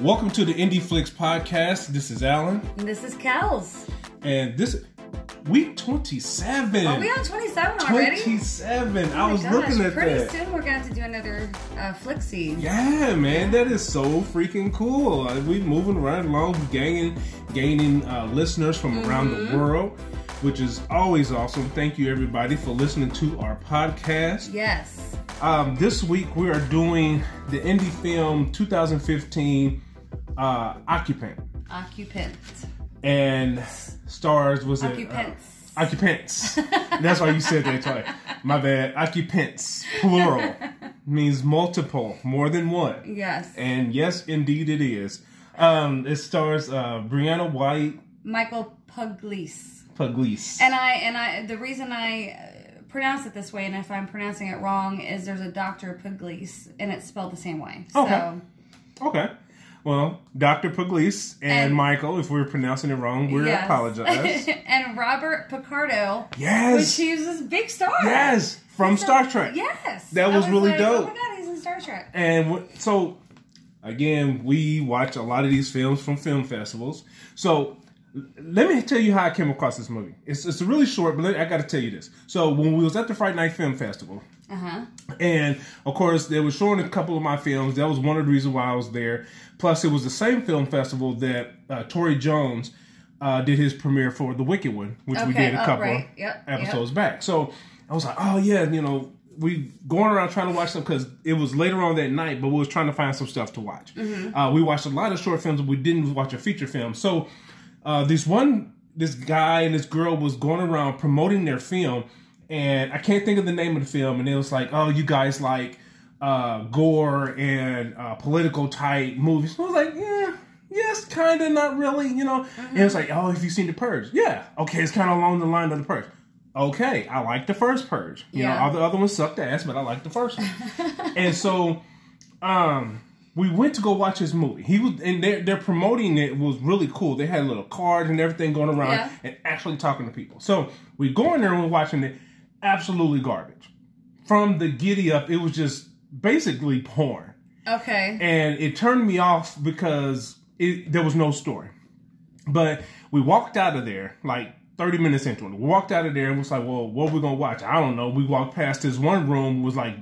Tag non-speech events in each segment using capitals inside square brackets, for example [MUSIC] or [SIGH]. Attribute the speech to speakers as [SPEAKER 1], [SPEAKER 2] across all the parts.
[SPEAKER 1] Welcome to the Indie Flix podcast. This is Alan,
[SPEAKER 2] And this is Kells.
[SPEAKER 1] and this week twenty-seven.
[SPEAKER 2] Are we on 27 already?
[SPEAKER 1] Twenty-seven.
[SPEAKER 2] Oh
[SPEAKER 1] I was
[SPEAKER 2] gosh,
[SPEAKER 1] looking at
[SPEAKER 2] Pretty
[SPEAKER 1] that.
[SPEAKER 2] Pretty soon we're going to have to do another uh, Flixie.
[SPEAKER 1] Yeah, man, that is so freaking cool. Uh, we moving right along, gaining gaining uh, listeners from around
[SPEAKER 2] Mm-hmm.
[SPEAKER 1] the world, which is always awesome. Thank you, everybody, for listening to our podcast.
[SPEAKER 2] Yes.
[SPEAKER 1] Um, this week we are doing the indie film 2015 uh, Occupant,
[SPEAKER 2] Occupant.
[SPEAKER 1] and stars was it?
[SPEAKER 2] Occupants.
[SPEAKER 1] Uh, occupants. [LAUGHS] That's why you said that twice. My bad. Occupants, plural, [LAUGHS] means multiple, more than one.
[SPEAKER 2] yes.
[SPEAKER 1] And yes, indeed it is. Um, it stars uh, Briana White,
[SPEAKER 2] Michael Pugliese.
[SPEAKER 1] Pugliese.
[SPEAKER 2] And I and I the reason I uh, pronounce it this way and if I'm pronouncing it wrong is there's a Dr. Pugliese and it's spelled the same way. So
[SPEAKER 1] Okay. Well, Dr. Pugliese and,
[SPEAKER 2] And-
[SPEAKER 1] Michael, if we're pronouncing it wrong, we
[SPEAKER 2] yes.
[SPEAKER 1] apologize. [LAUGHS]
[SPEAKER 2] and Robert Picardo, which
[SPEAKER 1] yes.
[SPEAKER 2] he was this big star.
[SPEAKER 1] Yes. From
[SPEAKER 2] So-
[SPEAKER 1] Star Trek.
[SPEAKER 2] Yes.
[SPEAKER 1] That
[SPEAKER 2] I
[SPEAKER 1] was really
[SPEAKER 2] like,
[SPEAKER 1] dope.
[SPEAKER 2] Oh my god, he's in Star Trek.
[SPEAKER 1] And w- so, again, we watch a lot of these films from film festivals. So, let me tell you how I came across this movie. It's, it's really short, but let, I got to tell you this. So, when we was at the Fright Night Film Festival,
[SPEAKER 2] Uh huh.
[SPEAKER 1] and of course, they were showing a couple of my films. That was one of the reasons why I was there. Plus, it was the same film festival that uh, Tori Jones uh, did his premiere for The Wicked One, which we did a
[SPEAKER 2] oh,
[SPEAKER 1] couple
[SPEAKER 2] right. Yep,
[SPEAKER 1] episodes back. So I was like, oh yeah, you know, we going around trying to watch them because it was later on that night, but we was trying to find some stuff to watch.
[SPEAKER 2] Mm-hmm.
[SPEAKER 1] Uh, we watched a lot of short films, but we didn't watch a feature film. So uh, this one, this guy and this girl was going around promoting their film, and I can't think of the name of the film, and it was like, oh, you guys like uh, gore and uh, political type movies. I was like, yeah. Yes, kind of, not really, you know. And it's like, oh, have you seen The Purge? Yeah. Okay, it's kind of along the line of The Purge. Okay, I like the first Purge. You know,
[SPEAKER 2] Yeah.
[SPEAKER 1] all the other ones sucked ass, but I like the first one. [LAUGHS] and so, um, we went to go watch his movie. He was, and they're, they're promoting it was really cool. They had little cards and everything going around
[SPEAKER 2] Yeah.
[SPEAKER 1] and actually talking to people. So we go in there and we're watching it. Absolutely garbage. From the giddy up, it was just basically porn
[SPEAKER 2] Okay.
[SPEAKER 1] and it turned me off because it, there was no story. But we walked out of there like 30 minutes into it. We walked out of there and was like, well, what are we going to watch? I don't know. We walked past this one room, was like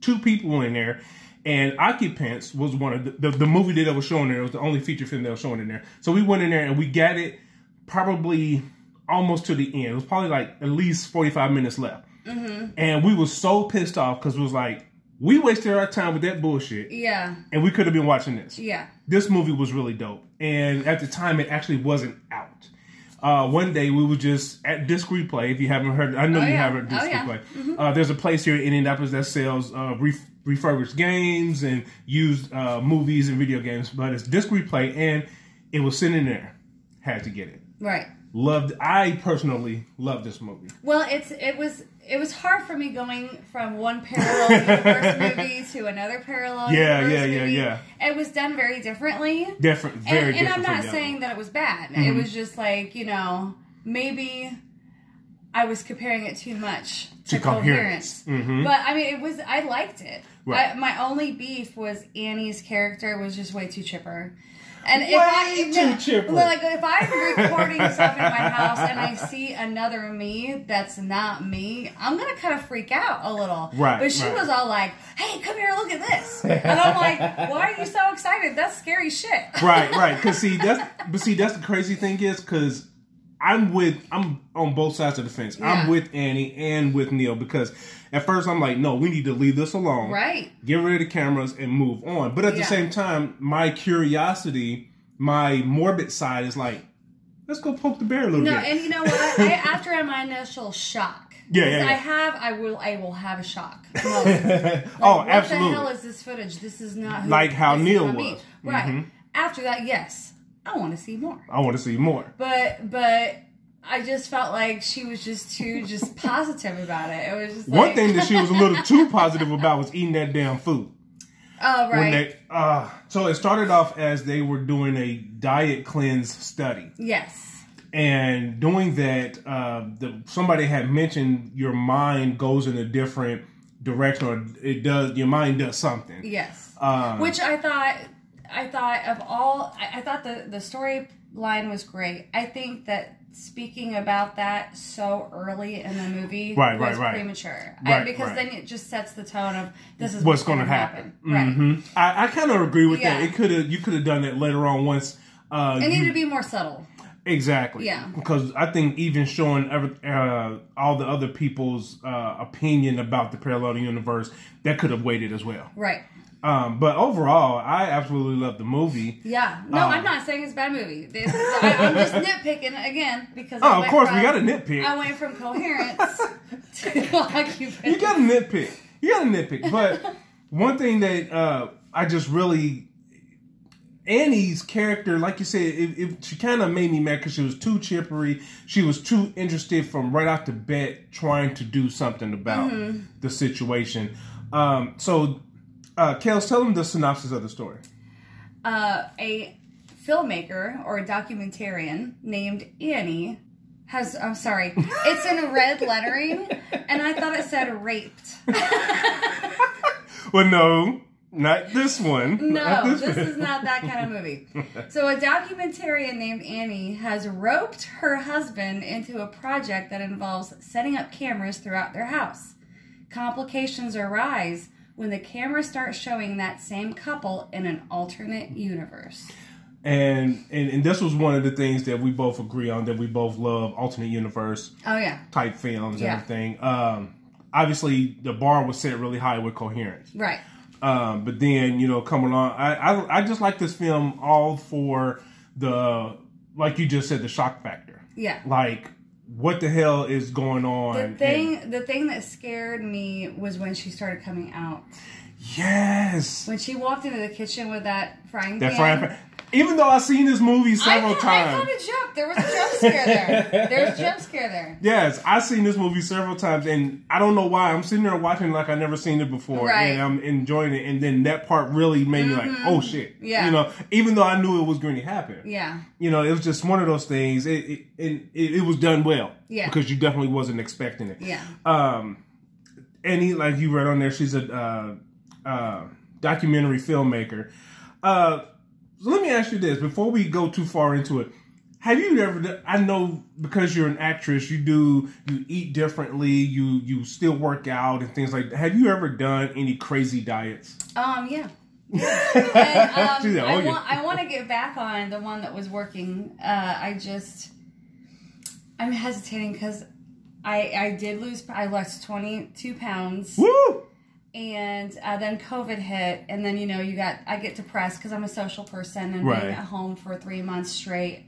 [SPEAKER 1] two people in there, and Occupants was one of the, the, the movie that they was showing there. It was the only feature film they were showing in there. So we went in there and we got it probably almost to the end. It was probably like at least 45 minutes left. Mm-hmm. And we were so pissed off because it was like, we wasted our time with that bullshit
[SPEAKER 2] Yeah.
[SPEAKER 1] and we could have been watching this.
[SPEAKER 2] Yeah.
[SPEAKER 1] This movie was really dope, and at the time, it actually wasn't out. Uh, one day we were just at Disc Replay. If you haven't heard, I know
[SPEAKER 2] Oh,
[SPEAKER 1] you
[SPEAKER 2] yeah.
[SPEAKER 1] haven't Disc
[SPEAKER 2] Oh, yeah.
[SPEAKER 1] Replay. Uh, there's a place here in Indianapolis that sells uh, ref- refurbished games and used uh, movies and video games, but it's Disc Replay, and it was sitting there. Had to get it.
[SPEAKER 2] Right.
[SPEAKER 1] Loved. I personally love this movie.
[SPEAKER 2] Well, it's it was it was hard for me going from one parallel universe [LAUGHS] movie to another parallel
[SPEAKER 1] Yeah,
[SPEAKER 2] universe
[SPEAKER 1] yeah, yeah,
[SPEAKER 2] movie.
[SPEAKER 1] yeah.
[SPEAKER 2] It was done very differently.
[SPEAKER 1] Different, very
[SPEAKER 2] and, and
[SPEAKER 1] different.
[SPEAKER 2] I'm not saying that it was bad. It
[SPEAKER 1] Mm-hmm.
[SPEAKER 2] was just like, you know, maybe I was comparing it too much
[SPEAKER 1] To
[SPEAKER 2] to,
[SPEAKER 1] coherence.
[SPEAKER 2] coherence.
[SPEAKER 1] Mhm.
[SPEAKER 2] But I mean, it was I liked it.
[SPEAKER 1] Right.
[SPEAKER 2] I, my only beef was Annie's character was just way too chipper. And if
[SPEAKER 1] Way
[SPEAKER 2] I
[SPEAKER 1] too chipper.
[SPEAKER 2] like if I'm recording stuff in my house and I see another me that's not me, I'm gonna kind of freak out a little.
[SPEAKER 1] Right,
[SPEAKER 2] But she
[SPEAKER 1] right.
[SPEAKER 2] was all like, "Hey, come here, look at this," and I'm like, "Why are you so excited? That's scary shit."
[SPEAKER 1] right, right. Cause see, that's but see, that's the crazy thing is because I'm with I'm on both sides of the fence. I'm with Annie and with Neil because at first I'm like, no, we need to leave this alone.
[SPEAKER 2] Right.
[SPEAKER 1] Get rid of the cameras and move on. But at the same time, my curiosity, my morbid side is like, let's go poke the bear a little
[SPEAKER 2] No,
[SPEAKER 1] bit.
[SPEAKER 2] No, and you know what? [LAUGHS] I, after my initial shock,
[SPEAKER 1] Yeah, yeah, yeah.
[SPEAKER 2] I have, I will, I will have a shock. [LAUGHS]
[SPEAKER 1] oh,
[SPEAKER 2] what
[SPEAKER 1] absolutely.
[SPEAKER 2] What the hell is this footage? This is not who,
[SPEAKER 1] Like how Neil was.
[SPEAKER 2] Right.
[SPEAKER 1] Mhm.
[SPEAKER 2] After that, yes, I want to see more.
[SPEAKER 1] I want to see more.
[SPEAKER 2] But, but. I just felt like she was just too just [LAUGHS] positive about it. It was just
[SPEAKER 1] One thing that she was a little [LAUGHS] too positive about was eating that damn food.
[SPEAKER 2] Oh
[SPEAKER 1] When
[SPEAKER 2] right.
[SPEAKER 1] they, uh, so it started off as they were doing a diet cleanse study.
[SPEAKER 2] yes.
[SPEAKER 1] and doing that, uh, the, somebody had mentioned your mind goes in a different direction, or it does. Your mind does something.
[SPEAKER 2] Yes.
[SPEAKER 1] Um,
[SPEAKER 2] Which I thought I thought of all. I, I thought the the storyline was great. I think that speaking about that so early in the movie
[SPEAKER 1] Right,
[SPEAKER 2] was
[SPEAKER 1] right, right.
[SPEAKER 2] premature I-
[SPEAKER 1] Right,
[SPEAKER 2] because
[SPEAKER 1] right.
[SPEAKER 2] then it just sets the tone of this is
[SPEAKER 1] what's
[SPEAKER 2] what's,
[SPEAKER 1] going to
[SPEAKER 2] gonna
[SPEAKER 1] happen.
[SPEAKER 2] Right.
[SPEAKER 1] Mhm. I, I kind of agree with that.
[SPEAKER 2] Yeah.
[SPEAKER 1] It could have you could have done it later on once. Uh,
[SPEAKER 2] It
[SPEAKER 1] you-
[SPEAKER 2] needed to be more subtle.
[SPEAKER 1] exactly.
[SPEAKER 2] Yeah.
[SPEAKER 1] Because I think even showing every, uh, all the other people's uh, opinion about the parallel universe that could have waited as well.
[SPEAKER 2] Right.
[SPEAKER 1] Um, but overall, I absolutely love the movie.
[SPEAKER 2] Yeah. No,
[SPEAKER 1] Um,
[SPEAKER 2] I'm not saying it's a bad movie. This, I, I'm just [LAUGHS] nitpicking again because
[SPEAKER 1] Oh, of course,
[SPEAKER 2] from,
[SPEAKER 1] we got to nitpick.
[SPEAKER 2] I went from coherence [LAUGHS] to occupation.
[SPEAKER 1] You got to nitpick. You got to nitpick. But [LAUGHS] one thing that uh, I just really Annie's character, like you said, it, it, she kind of made me mad because she was too chippery. She was too interested from right off the bat trying to do something about the situation. Um, so, uh, Kells, tell them the synopsis of the story.
[SPEAKER 2] uh, a filmmaker or a documentarian named Annie has I'm sorry, [LAUGHS] it's in red lettering and I thought it said raped. [LAUGHS]
[SPEAKER 1] Well, no, not this one.
[SPEAKER 2] No, this
[SPEAKER 1] one.
[SPEAKER 2] is not that kind of movie. [LAUGHS] So a documentarian named Annie has roped her husband into a project that involves setting up cameras throughout their house. Complications arise when the camera starts showing that same couple in an alternate universe.
[SPEAKER 1] And, and and this was one of the things that we both agree on that we both love alternate universe
[SPEAKER 2] Oh yeah.
[SPEAKER 1] type films
[SPEAKER 2] Yeah.
[SPEAKER 1] and everything. Um, obviously, the bar was set really high with coherence.
[SPEAKER 2] Right.
[SPEAKER 1] Um, but then you know, come along. I, I I just like this film all for the like you just said the shock factor.
[SPEAKER 2] Yeah.
[SPEAKER 1] Like what the hell is going on?
[SPEAKER 2] The
[SPEAKER 1] And-
[SPEAKER 2] thing, the thing that scared me was when she started coming out.
[SPEAKER 1] yes,
[SPEAKER 2] When she walked into the kitchen with that frying
[SPEAKER 1] that
[SPEAKER 2] pan.
[SPEAKER 1] frying pan. Even though I've seen this movie several
[SPEAKER 2] I,
[SPEAKER 1] times.
[SPEAKER 2] I kind of jumped. There was a jump scare there. [LAUGHS] There was a jump scare there.
[SPEAKER 1] Yes, I've seen this movie several times, and I don't know why. I'm sitting there watching like I've never seen it before,
[SPEAKER 2] Right.
[SPEAKER 1] and I'm enjoying it. And then that part really made me like, oh shit,
[SPEAKER 2] Mm-hmm. Yeah.
[SPEAKER 1] You know, even though I knew it was going to happen,
[SPEAKER 2] Yeah.
[SPEAKER 1] you know, it was just one of those things. It it, it, it, it was done well,
[SPEAKER 2] Yeah.
[SPEAKER 1] because you definitely wasn't expecting it.
[SPEAKER 2] Yeah.
[SPEAKER 1] Um, and he, like you read on there, she's a uh, uh, documentary filmmaker. Uh, so let me ask you this before we go too far into it. Have you ever? I know because you're an actress, you do you eat differently. You you still work out and things like. that. Have you ever done any crazy diets?
[SPEAKER 2] Um. Yeah. [LAUGHS] and, um,
[SPEAKER 1] oh,
[SPEAKER 2] I want I want to get back on the one that was working. Uh, I just I'm hesitating because I I did lose I lost 22 pounds
[SPEAKER 1] Woo!
[SPEAKER 2] And uh, then COVID hit and then you know you got I get depressed because I'm a social person and
[SPEAKER 1] Right.
[SPEAKER 2] being at home for three months straight.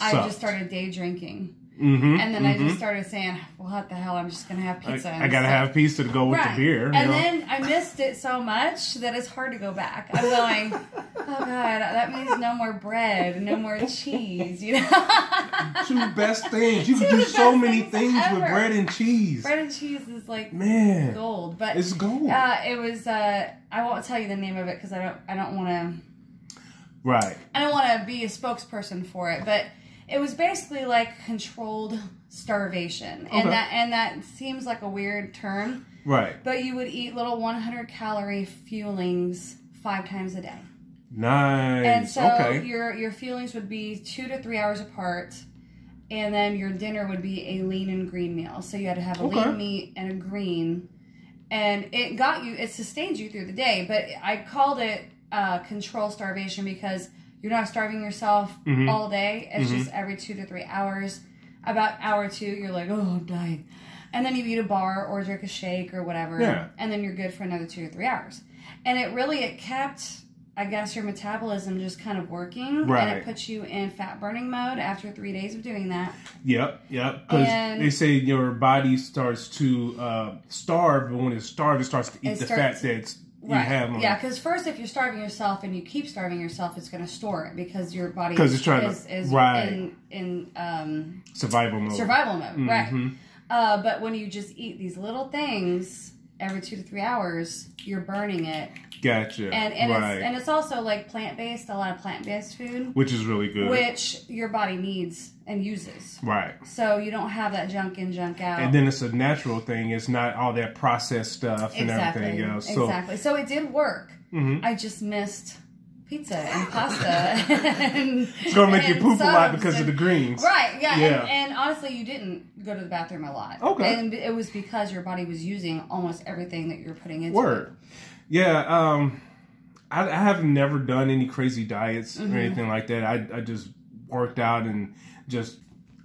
[SPEAKER 2] I just started day drinking.
[SPEAKER 1] Mm-hmm.
[SPEAKER 2] And then I just started saying, "Well, what the hell? I'm just gonna have pizza."
[SPEAKER 1] I gotta have pizza to go with the beer.
[SPEAKER 2] And
[SPEAKER 1] know?
[SPEAKER 2] then I missed it so much that it's hard to go back. I'm going, [LAUGHS] oh god, that means no more bread, no more cheese. You know,
[SPEAKER 1] two best things. You can do so many
[SPEAKER 2] things
[SPEAKER 1] things with bread and cheese.
[SPEAKER 2] bread and cheese is like
[SPEAKER 1] Man,
[SPEAKER 2] gold. But
[SPEAKER 1] it's gold.
[SPEAKER 2] uh, it was. Uh, I won't tell you the name of it because I don't. I don't want to.
[SPEAKER 1] right.
[SPEAKER 2] I don't want to be a spokesperson for it, but it was basically like controlled starvation,
[SPEAKER 1] Okay.
[SPEAKER 2] and that and that seems like a weird term.
[SPEAKER 1] Right.
[SPEAKER 2] But you would eat little 100 calorie fuelings five times a day.
[SPEAKER 1] Nice.
[SPEAKER 2] And so
[SPEAKER 1] okay.
[SPEAKER 2] your your fuelings would be two to three hours apart, and then your dinner would be a lean and green meal. So you had to have a
[SPEAKER 1] Okay.
[SPEAKER 2] lean meat and a green, and it got you. It sustained you through the day. But I called it uh, control starvation because you're not starving yourself
[SPEAKER 1] Mhm.
[SPEAKER 2] all day. It's
[SPEAKER 1] Mhm.
[SPEAKER 2] just every two to three hours. About hour two, you're like, oh, I'm dying. And then you eat a bar or drink a shake or whatever,
[SPEAKER 1] Yeah.
[SPEAKER 2] and then you're good for another two to three hours. And it really it kept, I guess, your metabolism just kind of working, and it puts you in fat burning mode after three days of doing that.
[SPEAKER 1] Yep, yep. Because they say your body starts to uh, starve, but when it's starved, it starts to eat
[SPEAKER 2] It
[SPEAKER 1] the
[SPEAKER 2] starts-
[SPEAKER 1] fat that you
[SPEAKER 2] Right.
[SPEAKER 1] have
[SPEAKER 2] Yeah, because first, if you're starving yourself and you keep starving yourself, it's going to store it because your body
[SPEAKER 1] it's trying to-
[SPEAKER 2] is, is
[SPEAKER 1] right.
[SPEAKER 2] in in um,
[SPEAKER 1] survival mode.
[SPEAKER 2] survival mode, right?
[SPEAKER 1] Mhm.
[SPEAKER 2] Uh, but when you just eat these little things every two to three hours, you're burning it,
[SPEAKER 1] Gotcha.
[SPEAKER 2] and and
[SPEAKER 1] right.
[SPEAKER 2] it's and it's also like plant based, a lot of plant based food,
[SPEAKER 1] Which is really good.
[SPEAKER 2] which your body needs and uses.
[SPEAKER 1] right.
[SPEAKER 2] So you don't have that junk in, junk out.
[SPEAKER 1] And then it's a natural thing. It's not all that processed stuff and everything else. So
[SPEAKER 2] exactly. So it did work.
[SPEAKER 1] Mhm.
[SPEAKER 2] I just missed pizza and pasta. [LAUGHS] and,
[SPEAKER 1] It's gonna make you poop a lot because of the greens.
[SPEAKER 2] Right, yeah,
[SPEAKER 1] Yeah.
[SPEAKER 2] And, and honestly, you didn't go to the bathroom a lot.
[SPEAKER 1] Okay.
[SPEAKER 2] And it was because your body was using almost everything that you're putting into it.
[SPEAKER 1] Yeah. Um, I, I have never done any crazy diets
[SPEAKER 2] Mm-hmm.
[SPEAKER 1] or anything like that. I, I just worked out and just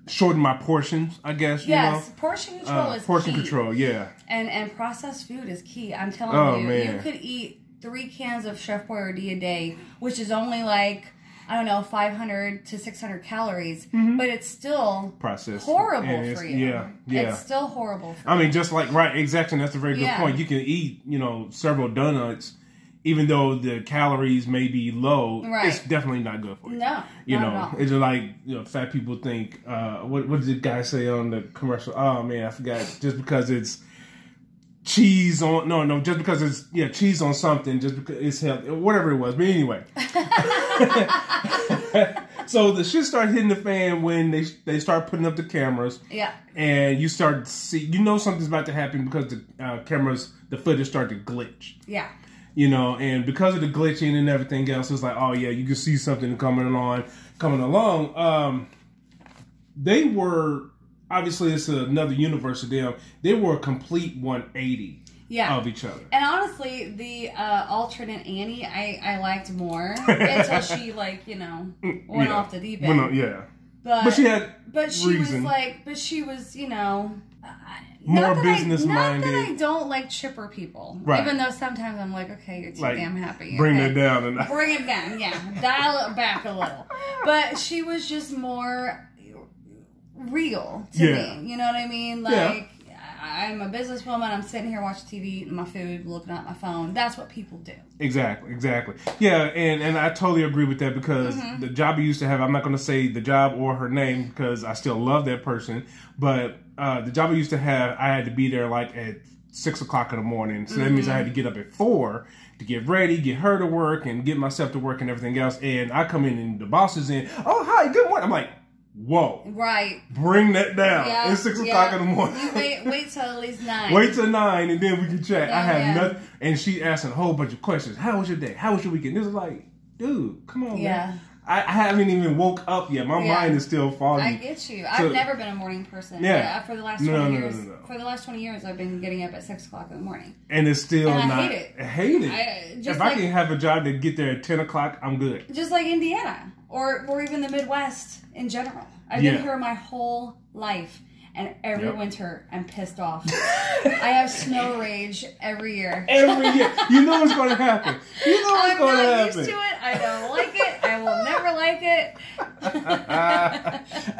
[SPEAKER 1] shortened my portions. I guess you
[SPEAKER 2] Yes,
[SPEAKER 1] know.
[SPEAKER 2] portion control
[SPEAKER 1] Uh,
[SPEAKER 2] is
[SPEAKER 1] portion
[SPEAKER 2] key.
[SPEAKER 1] control. Yeah.
[SPEAKER 2] And and processed food is key. I'm telling
[SPEAKER 1] Oh,
[SPEAKER 2] you,
[SPEAKER 1] man.
[SPEAKER 2] you could eat three cans of Chef Boyardee a day, which is only like I don't know, 500 to 600 calories, but it's still
[SPEAKER 1] Processed.
[SPEAKER 2] horrible
[SPEAKER 1] Mm-hmm.
[SPEAKER 2] For you.
[SPEAKER 1] Yeah. Yeah.
[SPEAKER 2] It's still horrible for
[SPEAKER 1] I mean, just like right, exactly. That's a very good
[SPEAKER 2] Yeah.
[SPEAKER 1] point. You can eat, you know, several donuts, even though the calories may be low.
[SPEAKER 2] Right.
[SPEAKER 1] It's definitely not good for
[SPEAKER 2] you.
[SPEAKER 1] you.
[SPEAKER 2] No,
[SPEAKER 1] You know, it's like you know, fat people think. Uh, what what did the guy say on the commercial? Oh man, I forgot. Just because it's cheese on no no, just because it's yeah cheese on something, just because it's healthy, whatever it was. But anyway. [LAUGHS] so the shit started hitting the fan when they they start putting up the cameras
[SPEAKER 2] Yeah.
[SPEAKER 1] and you start to see you know something's about to happen because the uh, cameras the footage start to glitch
[SPEAKER 2] Yeah.
[SPEAKER 1] you know and because of the glitching and everything else it's like oh yeah you can see something coming along coming along um they were obviously it's another universe of them they were a complete 180
[SPEAKER 2] Yeah.
[SPEAKER 1] of each other
[SPEAKER 2] And honestly, the uh, alternate Annie, I, I liked more [LAUGHS] until she like you know went
[SPEAKER 1] Yeah.
[SPEAKER 2] off the deep
[SPEAKER 1] Well,
[SPEAKER 2] end.
[SPEAKER 1] no, yeah
[SPEAKER 2] But
[SPEAKER 1] but she had
[SPEAKER 2] but she
[SPEAKER 1] reason.
[SPEAKER 2] was like, but she was you know. uh,
[SPEAKER 1] More
[SPEAKER 2] not that I-
[SPEAKER 1] business-minded.
[SPEAKER 2] Not that I don't like chipper people,
[SPEAKER 1] Right.
[SPEAKER 2] even though sometimes I'm like, okay, you're too
[SPEAKER 1] like
[SPEAKER 2] damn happy.
[SPEAKER 1] bring
[SPEAKER 2] okay.
[SPEAKER 1] that down and
[SPEAKER 2] Bring it down, yeah. Dial it back a little. [LAUGHS] But she was just more real to
[SPEAKER 1] Yeah.
[SPEAKER 2] me. You know what I mean?
[SPEAKER 1] Yeah.
[SPEAKER 2] Like I'm a businesswoman. I'm sitting here watching TV, eating my food, looking at my phone. That's what people do.
[SPEAKER 1] Exactly, exactly. Yeah, and and I totally agree with that because
[SPEAKER 2] Mm-hmm.
[SPEAKER 1] the job I used to have, I'm not going to say the job or her name because I still love that person, but uh, the job I used to have, I had to be there like at six o'clock in the morning, so that means I had to get up at four to get ready, get her to work, and get myself to work and everything else. And I come in and the boss is in. Oh, hi, good morning. I'm like, whoa,
[SPEAKER 2] Right.
[SPEAKER 1] bring that down.
[SPEAKER 2] Yeah.
[SPEAKER 1] It's six
[SPEAKER 2] yeah.
[SPEAKER 1] o'clock in the morning.
[SPEAKER 2] You wait, wait till at least nine.
[SPEAKER 1] Wait till nine and then we can chat. I
[SPEAKER 2] Oh,
[SPEAKER 1] have
[SPEAKER 2] yeah.
[SPEAKER 1] nothing. And she asking a whole bunch of questions. How was your day? How was your weekend? This is like, dude, come on,
[SPEAKER 2] Yeah.
[SPEAKER 1] man. I, I haven't even woke up yet. My
[SPEAKER 2] Yeah.
[SPEAKER 1] mind is still foggy.
[SPEAKER 2] I get you. I've never been a morning person.
[SPEAKER 1] Yeah.
[SPEAKER 2] Uh, For the last
[SPEAKER 1] No,
[SPEAKER 2] twenty
[SPEAKER 1] no, no,
[SPEAKER 2] years,
[SPEAKER 1] no, no.
[SPEAKER 2] for the last twenty years, I've been getting up at six o'clock in the morning.
[SPEAKER 1] and it's still
[SPEAKER 2] And I
[SPEAKER 1] not.
[SPEAKER 2] hate it.
[SPEAKER 1] I hate it.
[SPEAKER 2] I- just
[SPEAKER 1] if
[SPEAKER 2] like-
[SPEAKER 1] I can have a job to get there at ten o'clock, I'm good.
[SPEAKER 2] Just like Indiana, or or even the Midwest in general. I've
[SPEAKER 1] Yeah.
[SPEAKER 2] been here my whole life, and every
[SPEAKER 1] Yep.
[SPEAKER 2] winter I'm pissed off. [LAUGHS] I have snow rage every year.
[SPEAKER 1] Every year, you know what's going to happen. You know what's going to happen.
[SPEAKER 2] I'm not used to it. I don't like it. I will never like it.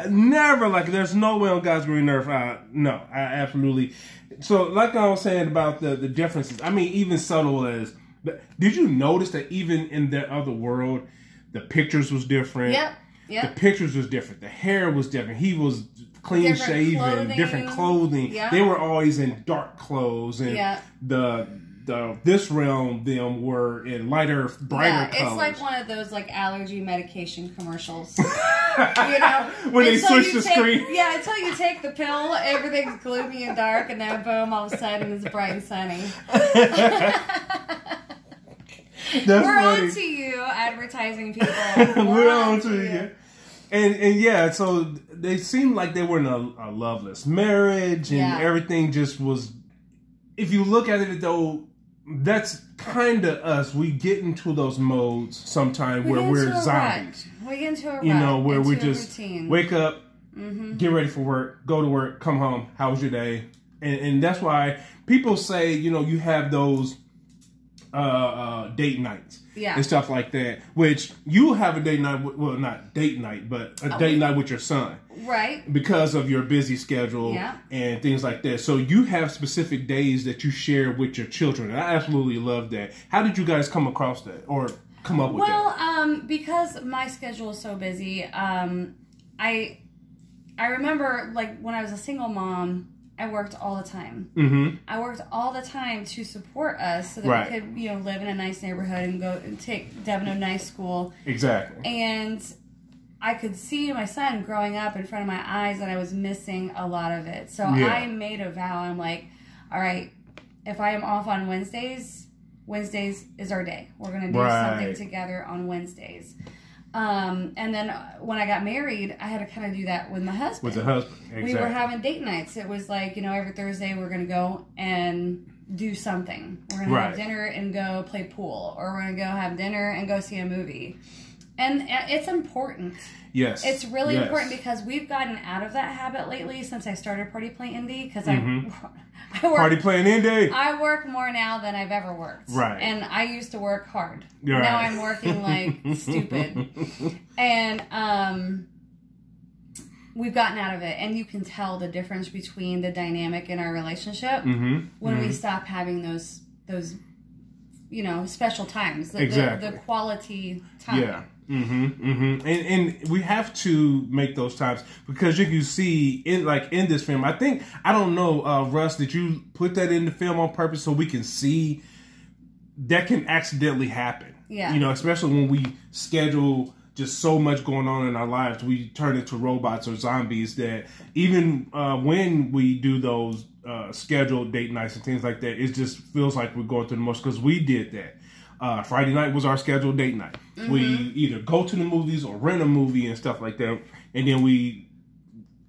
[SPEAKER 2] [LAUGHS]
[SPEAKER 1] Never like there's no way on God's green earth. Uh, no, I absolutely. So, like I was saying about the the differences. I mean, even subtle as. but Did you notice that even in that other world, the pictures was different.
[SPEAKER 2] Yep.
[SPEAKER 1] The pictures was different. The hair was different. He was clean
[SPEAKER 2] Different
[SPEAKER 1] shaven,
[SPEAKER 2] clothing.
[SPEAKER 1] different clothing.
[SPEAKER 2] Yeah.
[SPEAKER 1] They were always in dark clothes, and
[SPEAKER 2] Yeah.
[SPEAKER 1] the the this realm them were in lighter, brighter
[SPEAKER 2] Yeah,
[SPEAKER 1] colors.
[SPEAKER 2] it's like one of those like allergy medication commercials. [LAUGHS] you know,
[SPEAKER 1] When they switch the
[SPEAKER 2] take-
[SPEAKER 1] screen.
[SPEAKER 2] Yeah, until you take the pill, everything's gloomy and dark, and then boom, all of a sudden it's bright and sunny. [LAUGHS] [LAUGHS]
[SPEAKER 1] That's
[SPEAKER 2] We're
[SPEAKER 1] funny.
[SPEAKER 2] on to you, advertising people. We're, [LAUGHS]
[SPEAKER 1] We're on to you. And and yeah, so they seemed like they were in a, a loveless marriage, and
[SPEAKER 2] Yeah.
[SPEAKER 1] everything just was. If you look at it though, that's kind of us. We get into those modes sometimes
[SPEAKER 2] We
[SPEAKER 1] where we're zombies.
[SPEAKER 2] rut. We get into a
[SPEAKER 1] You know, where
[SPEAKER 2] into
[SPEAKER 1] we just
[SPEAKER 2] routine.
[SPEAKER 1] wake up,
[SPEAKER 2] Mhm.
[SPEAKER 1] get ready for work, go to work, come home. How was your day? And, and that's why people say, you know, you have those uh, uh, date nights
[SPEAKER 2] Yeah.
[SPEAKER 1] and stuff like that. Which you have a date night, with, well, not date night, but a
[SPEAKER 2] Oh,
[SPEAKER 1] date night with your son
[SPEAKER 2] Right.
[SPEAKER 1] because of your busy schedule
[SPEAKER 2] Yeah.
[SPEAKER 1] and things like that. So you have specific days that you share with your children. And I absolutely love that. How did you guys come across that or come up with
[SPEAKER 2] Well,
[SPEAKER 1] that?
[SPEAKER 2] um, because my schedule is so busy, um, I I remember like when I was a single mom, I worked all the time.
[SPEAKER 1] Mm-hmm.
[SPEAKER 2] I worked all the time to support us so that
[SPEAKER 1] Right.
[SPEAKER 2] we could, you know, live in a nice neighborhood and go and take Devin to a nice school.
[SPEAKER 1] Exactly.
[SPEAKER 2] And I could see my son growing up in front of my eyes that I was missing a lot of it. So
[SPEAKER 1] Yeah.
[SPEAKER 2] I made a vow. I'm like, all right, if I am off on Wednesdays, Wednesdays is our day. We're gonna do
[SPEAKER 1] Right.
[SPEAKER 2] something together on Wednesdays. Um, and then uh, when I got married, I had to kind of do that with my husband.
[SPEAKER 1] With the husband. Exactly.
[SPEAKER 2] We were having date nights. It was like, you know, every Thursday we're going to go and do something. We're going to have dinner and go play pool, or we're going to go have dinner and go see a movie. And it's important.
[SPEAKER 1] yes.
[SPEAKER 2] It's really
[SPEAKER 1] Yes.
[SPEAKER 2] important because we've gotten out of that habit lately since I started Party Play Indie because
[SPEAKER 1] Mhm.
[SPEAKER 2] I, [LAUGHS] I work
[SPEAKER 1] Party playing in day.
[SPEAKER 2] I work more now than I've ever worked.
[SPEAKER 1] Right.
[SPEAKER 2] And I used to work hard.
[SPEAKER 1] You're
[SPEAKER 2] now
[SPEAKER 1] right.
[SPEAKER 2] I'm working like [LAUGHS] stupid. And um we've gotten out of it and you can tell the difference between the dynamic in our relationship
[SPEAKER 1] mm-hmm.
[SPEAKER 2] when we stop having those those you know, special times. The,
[SPEAKER 1] Exactly.
[SPEAKER 2] the, the quality time.
[SPEAKER 1] Yeah. Mm-hmm. Mm-hmm. And and we have to make those times because you can see in like in this film. I think I don't know, uh, Russ, did you put that in the film on purpose so we can see that can accidentally happen.
[SPEAKER 2] Yeah.
[SPEAKER 1] You know, especially when we schedule just so much going on in our lives, we turn into robots or zombies that even uh, when we do those uh, scheduled date nights and things like that, it just feels like we're going through the most because we did that. Uh, Friday night was our scheduled date night. We either go to the movies or rent a movie and stuff like that, and then we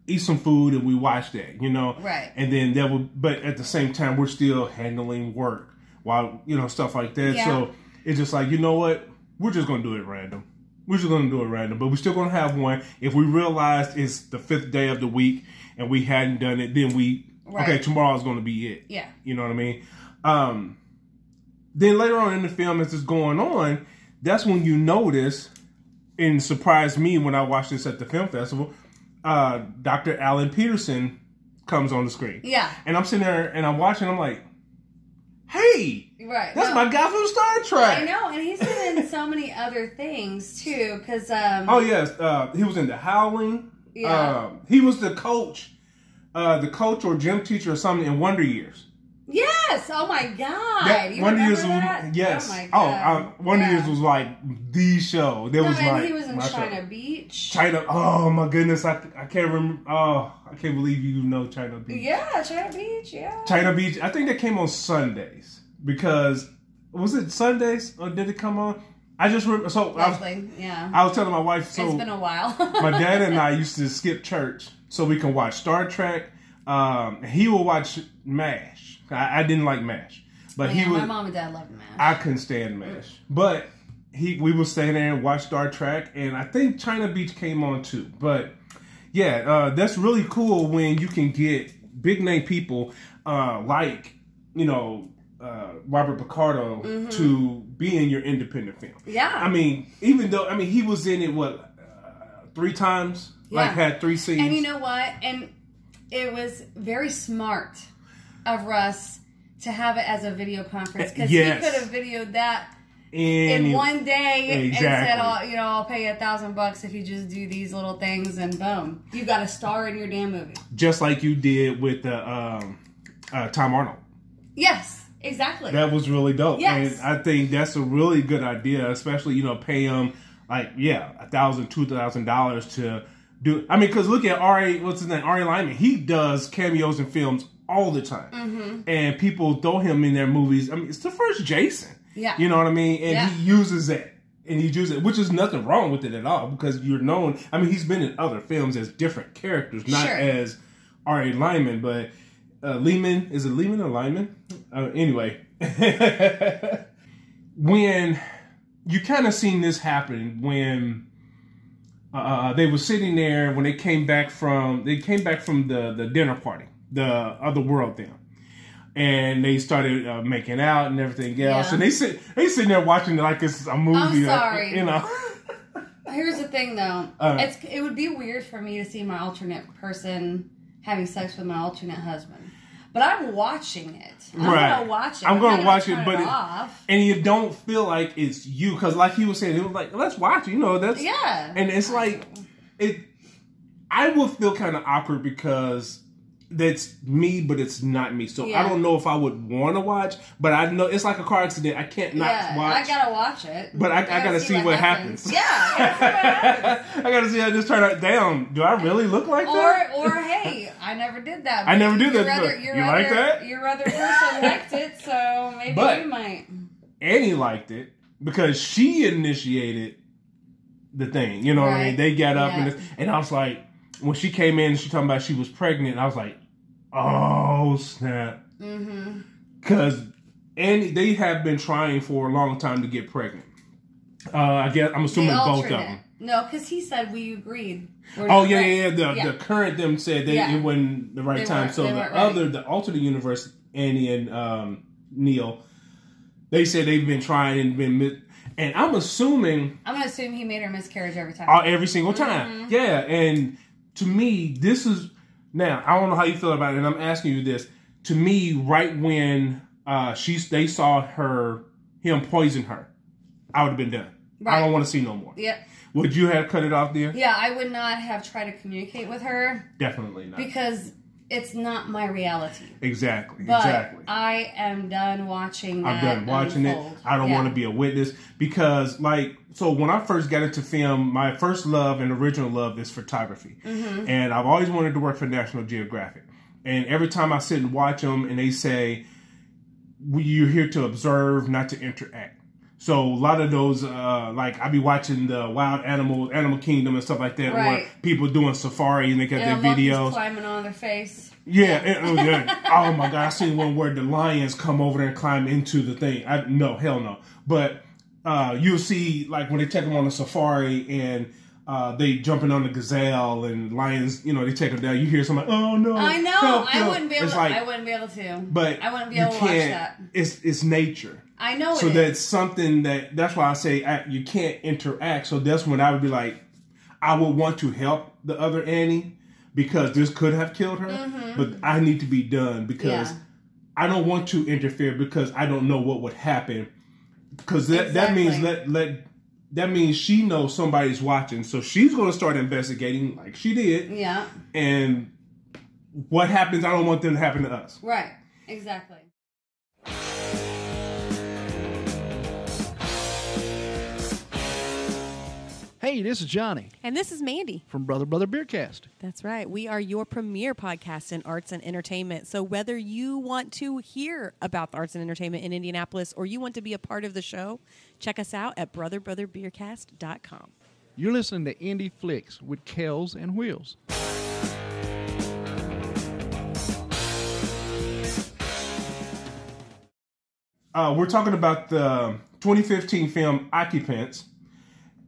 [SPEAKER 1] eat some food and we watch that, you know.
[SPEAKER 2] Right.
[SPEAKER 1] And then that would, but at the same time, we're still handling work while you know stuff like that.
[SPEAKER 2] Yeah.
[SPEAKER 1] So it's just like you know what, we're just gonna do it random. We're just gonna do it random, but we're still gonna have one. If we realized it's the fifth day of the week and we hadn't done it, then we
[SPEAKER 2] Right.
[SPEAKER 1] okay, tomorrow's gonna be it.
[SPEAKER 2] Yeah.
[SPEAKER 1] You know what I mean? Um, then later on in the film, as it's going on, that's when you notice, and surprised me when I watched this at the film festival. Uh, Dr. Alan Peterson comes on the screen,
[SPEAKER 2] Yeah.
[SPEAKER 1] and I'm sitting there and I'm watching. I'm like, "Hey,
[SPEAKER 2] Right.
[SPEAKER 1] that's
[SPEAKER 2] No,
[SPEAKER 1] my guy from Star Trek."
[SPEAKER 2] I know, and he's been in so many other things too. Because um,
[SPEAKER 1] Oh yes, uh, he was in The Howling.
[SPEAKER 2] Yeah.
[SPEAKER 1] Um, he was the coach, uh, the coach or gym teacher or something in Wonder Years.
[SPEAKER 2] Yes, oh my god,
[SPEAKER 1] That
[SPEAKER 2] you
[SPEAKER 1] Wonder Years
[SPEAKER 2] that?
[SPEAKER 1] was yes.
[SPEAKER 2] Oh
[SPEAKER 1] Oh,
[SPEAKER 2] god.
[SPEAKER 1] uh, Wonder
[SPEAKER 2] Yeah.
[SPEAKER 1] Years was like the show. There
[SPEAKER 2] No,
[SPEAKER 1] was like
[SPEAKER 2] he was in
[SPEAKER 1] my show.
[SPEAKER 2] China Beach.
[SPEAKER 1] China. Oh my goodness, I I can't remember. Oh, I can't believe you know China Beach.
[SPEAKER 2] Yeah, China Beach. Yeah.
[SPEAKER 1] China Beach. I think that came on Sundays because was it Sundays or did it come on? I just remember. So I was,
[SPEAKER 2] Yeah.
[SPEAKER 1] I was telling my wife. So
[SPEAKER 2] it's been a while. [LAUGHS]
[SPEAKER 1] my dad and I used to skip church so we can watch Star Trek. Um, he will watch MASH. I, I didn't like MASH, but
[SPEAKER 2] yeah,
[SPEAKER 1] he was.
[SPEAKER 2] my mom and dad loved Mash.
[SPEAKER 1] I couldn't stand MASH, but he we would stay there and watch Star Trek, and I think China Beach came on too. But yeah, uh, that's really cool when you can get big name people uh, like you know uh, Robert Picardo to be in your independent film.
[SPEAKER 2] yeah.
[SPEAKER 1] I mean, even though I mean he was in it what uh, three times, like had three scenes.
[SPEAKER 2] And you know what? And it was very smart of Russ to have it as a video conference because
[SPEAKER 1] Yes.
[SPEAKER 2] he could have videoed that in one day and said,
[SPEAKER 1] Exactly.
[SPEAKER 2] oh, you know, I'll pay you a thousand bucks if you just do these little things, and boom, you got a star in your damn movie.
[SPEAKER 1] just like you did with the um, uh, Tom Arnold.
[SPEAKER 2] Yes, exactly.
[SPEAKER 1] That was really dope.
[SPEAKER 2] Yes.
[SPEAKER 1] And I think that's a really good idea, especially, you know, pay them like, yeah, a thousand, two thousand dollars to do I mean, cause look at Ari, what's his name? Ari Lyman. He does cameos in films all the time.
[SPEAKER 2] Mm-hmm.
[SPEAKER 1] And people throw him in their movies. I mean, it's the first Jason.
[SPEAKER 2] Yeah.
[SPEAKER 1] You know what I mean? And
[SPEAKER 2] Yeah.
[SPEAKER 1] he uses it. And he uses it, which is nothing wrong with it at all, because you're known. I mean, he's been in other films as different characters, not
[SPEAKER 2] Sure.
[SPEAKER 1] as R.A. Lyman, but uh, Lehman is it Lehman or Lyman? Uh, anyway, [LAUGHS] when you kind of seen this happen when uh, they were sitting there when they came back from they came back from the the dinner party, the other world thing, and they started uh, making out and everything else,
[SPEAKER 2] Yeah.
[SPEAKER 1] and they sit they sitting there watching it like it's a movie, like,
[SPEAKER 2] sorry.
[SPEAKER 1] you know. [LAUGHS]
[SPEAKER 2] Here's the thing, though.
[SPEAKER 1] Uh.
[SPEAKER 2] it's it would be weird for me to see my alternate person having sex with my alternate husband, but I'm watching it. I'm
[SPEAKER 1] Right.
[SPEAKER 2] gonna watch it.
[SPEAKER 1] I'm gonna
[SPEAKER 2] not
[SPEAKER 1] watch it, but it-
[SPEAKER 2] off.
[SPEAKER 1] and you don't feel like it's you because like he was saying it was like let's watch it you know that's
[SPEAKER 2] Yeah.
[SPEAKER 1] and it's like it i will feel kind of awkward because that's me but it's not me so i don't know if i would want to watch but i know it's like a car accident i can't not
[SPEAKER 2] yeah,
[SPEAKER 1] watch
[SPEAKER 2] I gotta watch it.
[SPEAKER 1] but I, I, gotta, see, what, happens.
[SPEAKER 2] Yeah, I gotta see what happens. [LAUGHS]
[SPEAKER 1] I gotta see. I just turn it down. Do I really look like
[SPEAKER 2] Or,
[SPEAKER 1] that?
[SPEAKER 2] or hey, I never did that.
[SPEAKER 1] I never did that,
[SPEAKER 2] other-
[SPEAKER 1] but
[SPEAKER 2] your
[SPEAKER 1] you like that?
[SPEAKER 2] Your other person liked it, so maybe
[SPEAKER 1] But-
[SPEAKER 2] you might.
[SPEAKER 1] Annie liked it because she initiated the thing. You know what I mean? They got up and
[SPEAKER 2] Yeah.
[SPEAKER 1] this, and I was like, when she came in and she talking about she was pregnant, I was like, oh snap,
[SPEAKER 2] Mm-hmm.
[SPEAKER 1] because Annie they have been trying for a long time to get pregnant. Uh, I guess I'm assuming both of them.
[SPEAKER 2] No, because he said we agreed. We're
[SPEAKER 1] Oh yeah, yeah, yeah. The
[SPEAKER 2] Yeah.
[SPEAKER 1] the current them said they
[SPEAKER 2] Yeah.
[SPEAKER 1] it wasn't the right
[SPEAKER 2] They
[SPEAKER 1] time. So the
[SPEAKER 2] weren't ready.
[SPEAKER 1] other the alternate universe, Annie and um, Neil, they said they've been trying and been. mi- And I'm assuming
[SPEAKER 2] I'm gonna assume he made her miscarriage every time.
[SPEAKER 1] uh, every single time.
[SPEAKER 2] Mm-hmm.
[SPEAKER 1] Yeah, and to me, this is now. I don't know how you feel about it, and I'm asking you this. To me, right when uh, she's they saw her him poison her, I would have been done. I don't want to see no more.
[SPEAKER 2] yeah,
[SPEAKER 1] Would you have cut it off there?
[SPEAKER 2] yeah. I would not have tried to communicate with her
[SPEAKER 1] Definitely not.
[SPEAKER 2] because it's not my reality.
[SPEAKER 1] exactly.
[SPEAKER 2] But
[SPEAKER 1] exactly.
[SPEAKER 2] I am done watching. That.
[SPEAKER 1] I'm done watching
[SPEAKER 2] unfold.
[SPEAKER 1] it. I don't
[SPEAKER 2] Yeah.
[SPEAKER 1] want to be a witness because, like, so when I first got into film, my first love and original love is photography,
[SPEAKER 2] Mm-hmm.
[SPEAKER 1] and I've always wanted to work for National Geographic. And every time I sit and watch them, and they say, "You're here to observe, not to interact." So a lot of those, uh, like I be watching the Wild animal, Animal Kingdom, and stuff like that, where
[SPEAKER 2] Right.
[SPEAKER 1] people doing safari and they got their videos.
[SPEAKER 2] climbing on their face.
[SPEAKER 1] Yeah, it- oh, yeah. oh my god, I seen one where the lions come over there and climb into the thing. I no, hell no. But uh, you'll see like when they take them on a safari and uh, they jumping on the gazelle and lions, you know, they take them down. You hear somebody, oh no,
[SPEAKER 2] I know.
[SPEAKER 1] help,
[SPEAKER 2] I
[SPEAKER 1] help."
[SPEAKER 2] wouldn't be able.
[SPEAKER 1] It's
[SPEAKER 2] to,
[SPEAKER 1] like,
[SPEAKER 2] I wouldn't be able to.
[SPEAKER 1] but
[SPEAKER 2] I wouldn't be able to watch that.
[SPEAKER 1] It's it's nature.
[SPEAKER 2] I know
[SPEAKER 1] So
[SPEAKER 2] it is.
[SPEAKER 1] that's something that that's why I say I, you can't interact. So that's when I would be like, I would want to help the other Annie because this could have killed her, but I need to be done because
[SPEAKER 2] Mm-hmm. Yeah.
[SPEAKER 1] I don't want to interfere because I don't know what would happen. Because that that means let let that means she knows somebody's watching, so she's going to start investigating like she did,
[SPEAKER 2] Yeah.
[SPEAKER 1] and what happens? I don't want them to happen to us.
[SPEAKER 2] Right. Exactly.
[SPEAKER 3] Hey, this is Johnny
[SPEAKER 4] And this is Mandy.
[SPEAKER 3] from Brother Brother Beercast.
[SPEAKER 4] That's right. We are your premier podcast in arts and entertainment. So whether you want to hear about the arts and entertainment in Indianapolis or you want to be a part of the show, check us out at brotherbrotherbeercast.com.
[SPEAKER 3] You're listening to Indie Flix with Kells and Wheels.
[SPEAKER 1] Uh, we're talking about the 2015 film Occupants.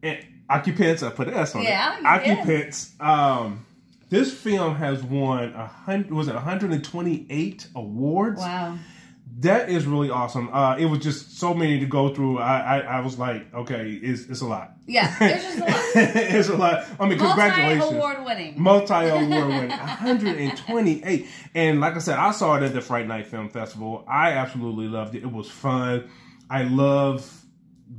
[SPEAKER 1] And Occupants, I put an S on
[SPEAKER 2] Yeah,
[SPEAKER 1] it. Occupants. Um, this film has won a hundred. Was it 128 awards?
[SPEAKER 2] Wow.
[SPEAKER 1] That is really awesome. Uh, it was just so many to go through. I I, I was like, okay, it's, it's a lot.
[SPEAKER 2] Yeah. There's just a lot. [LAUGHS]
[SPEAKER 1] it's a lot. I mean, congratulations.
[SPEAKER 2] Multi award winning.
[SPEAKER 1] Multi award winning, 128. [LAUGHS] And like I said, I saw it at the Fright Night Film Festival. I absolutely loved it. It was fun. I love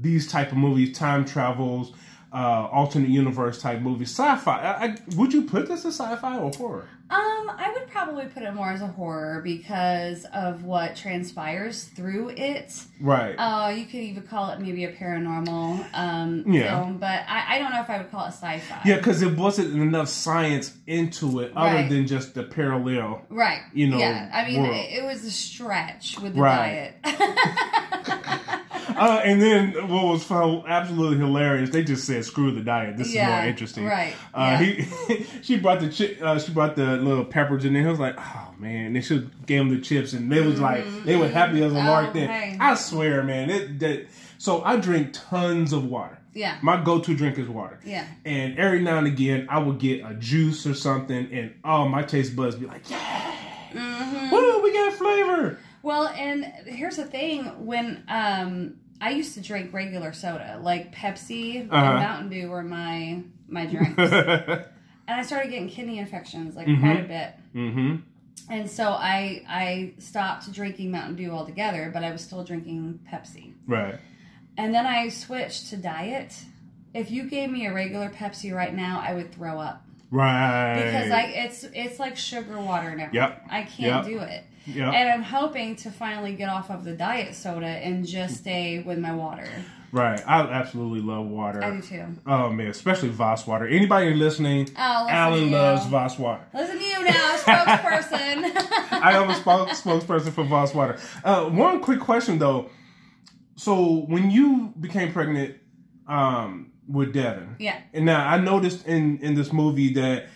[SPEAKER 1] these type of movies, time travels, uh, alternate universe type movie, sci-fi. I, I, would you put this as sci-fi or horror?
[SPEAKER 2] Um, I would probably put it more as a horror because of what transpires through it.
[SPEAKER 1] Right.
[SPEAKER 2] Uh, you could even call it maybe a paranormal um,
[SPEAKER 1] Yeah.
[SPEAKER 2] film, but I, I don't know if I would call it sci-fi.
[SPEAKER 1] yeah, because it wasn't enough science into it, other
[SPEAKER 2] Right.
[SPEAKER 1] than just the parallel.
[SPEAKER 2] Right.
[SPEAKER 1] You know,
[SPEAKER 2] Yeah. I mean, it, it was a stretch with the
[SPEAKER 1] Right.
[SPEAKER 2] diet. [LAUGHS] [LAUGHS]
[SPEAKER 1] Uh, and then what was fun, absolutely hilarious, they just said, "Screw the diet. This is more interesting."
[SPEAKER 2] right,
[SPEAKER 1] Uh,
[SPEAKER 2] yeah.
[SPEAKER 1] He, [LAUGHS] she brought the chi- uh, she brought the little peppers in there. He was like, "Oh man!" They should gave him the chips, and they was like, they were happy as a lark. Then
[SPEAKER 2] Mm-hmm.
[SPEAKER 1] I swear, man, it that. So I drink tons of water.
[SPEAKER 2] Yeah.
[SPEAKER 1] My go-to drink is water.
[SPEAKER 2] Yeah.
[SPEAKER 1] And every now and again, I will get a juice or something, and oh, my taste buds be like, "Yeah,
[SPEAKER 2] Mm-hmm.
[SPEAKER 1] woo, we got flavor."
[SPEAKER 2] Well, and here's the thing: when um, I used to drink regular soda, like Pepsi
[SPEAKER 1] Uh-huh.
[SPEAKER 2] and Mountain Dew were my my drinks, [LAUGHS] and I started getting kidney infections like quite a bit.
[SPEAKER 1] mm-hmm.
[SPEAKER 2] And so I I stopped drinking Mountain Dew altogether, but I was still drinking Pepsi.
[SPEAKER 1] Right.
[SPEAKER 2] And then I switched to diet. If you gave me a regular Pepsi right now, I would throw up
[SPEAKER 1] Right.
[SPEAKER 2] because I it's it's like sugar water now.
[SPEAKER 1] Yep.
[SPEAKER 2] I can't
[SPEAKER 1] Yep.
[SPEAKER 2] do it.
[SPEAKER 1] Yep.
[SPEAKER 2] And I'm hoping to finally get off of the diet soda and just stay with my water.
[SPEAKER 1] Right. I absolutely love water.
[SPEAKER 2] I do too.
[SPEAKER 1] Oh man, especially Voss water. Anybody listening?
[SPEAKER 2] Oh, listen
[SPEAKER 1] Alan loves Voss water.
[SPEAKER 2] Listen to you now, spokesperson. [LAUGHS]
[SPEAKER 1] I am a spok- spokesperson for Voss water. Uh, one quick question though: so when you became pregnant um, with Devin,
[SPEAKER 2] Yeah.
[SPEAKER 1] and now I noticed in in this movie that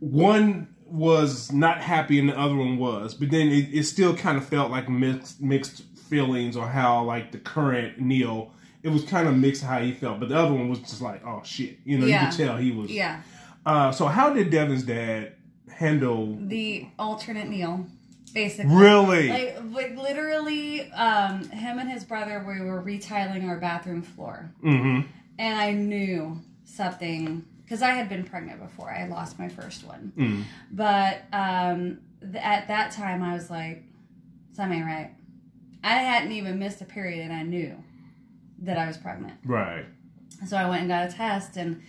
[SPEAKER 1] one was not happy and the other one was, but then it, it still kind of felt like mixed mixed feelings on how like the current Neil. It was kind of mixed how he felt, but the other one was just like, oh shit, you know,
[SPEAKER 2] Yeah.
[SPEAKER 1] you could tell he was.
[SPEAKER 2] Yeah.
[SPEAKER 1] Uh, so how did Devin's dad handle?
[SPEAKER 2] The alternate Neil, basically.
[SPEAKER 1] Really?
[SPEAKER 2] Like, like literally, um, him and his brother, we were retiling our bathroom floor.
[SPEAKER 1] mm-hmm.
[SPEAKER 2] and I knew something because I had been pregnant before. I lost my first one,
[SPEAKER 1] Mm.
[SPEAKER 2] but um, th- at that time I was like, "Something right." I hadn't even missed a period, and I knew that I was pregnant.
[SPEAKER 1] Right.
[SPEAKER 2] So I went and got a test and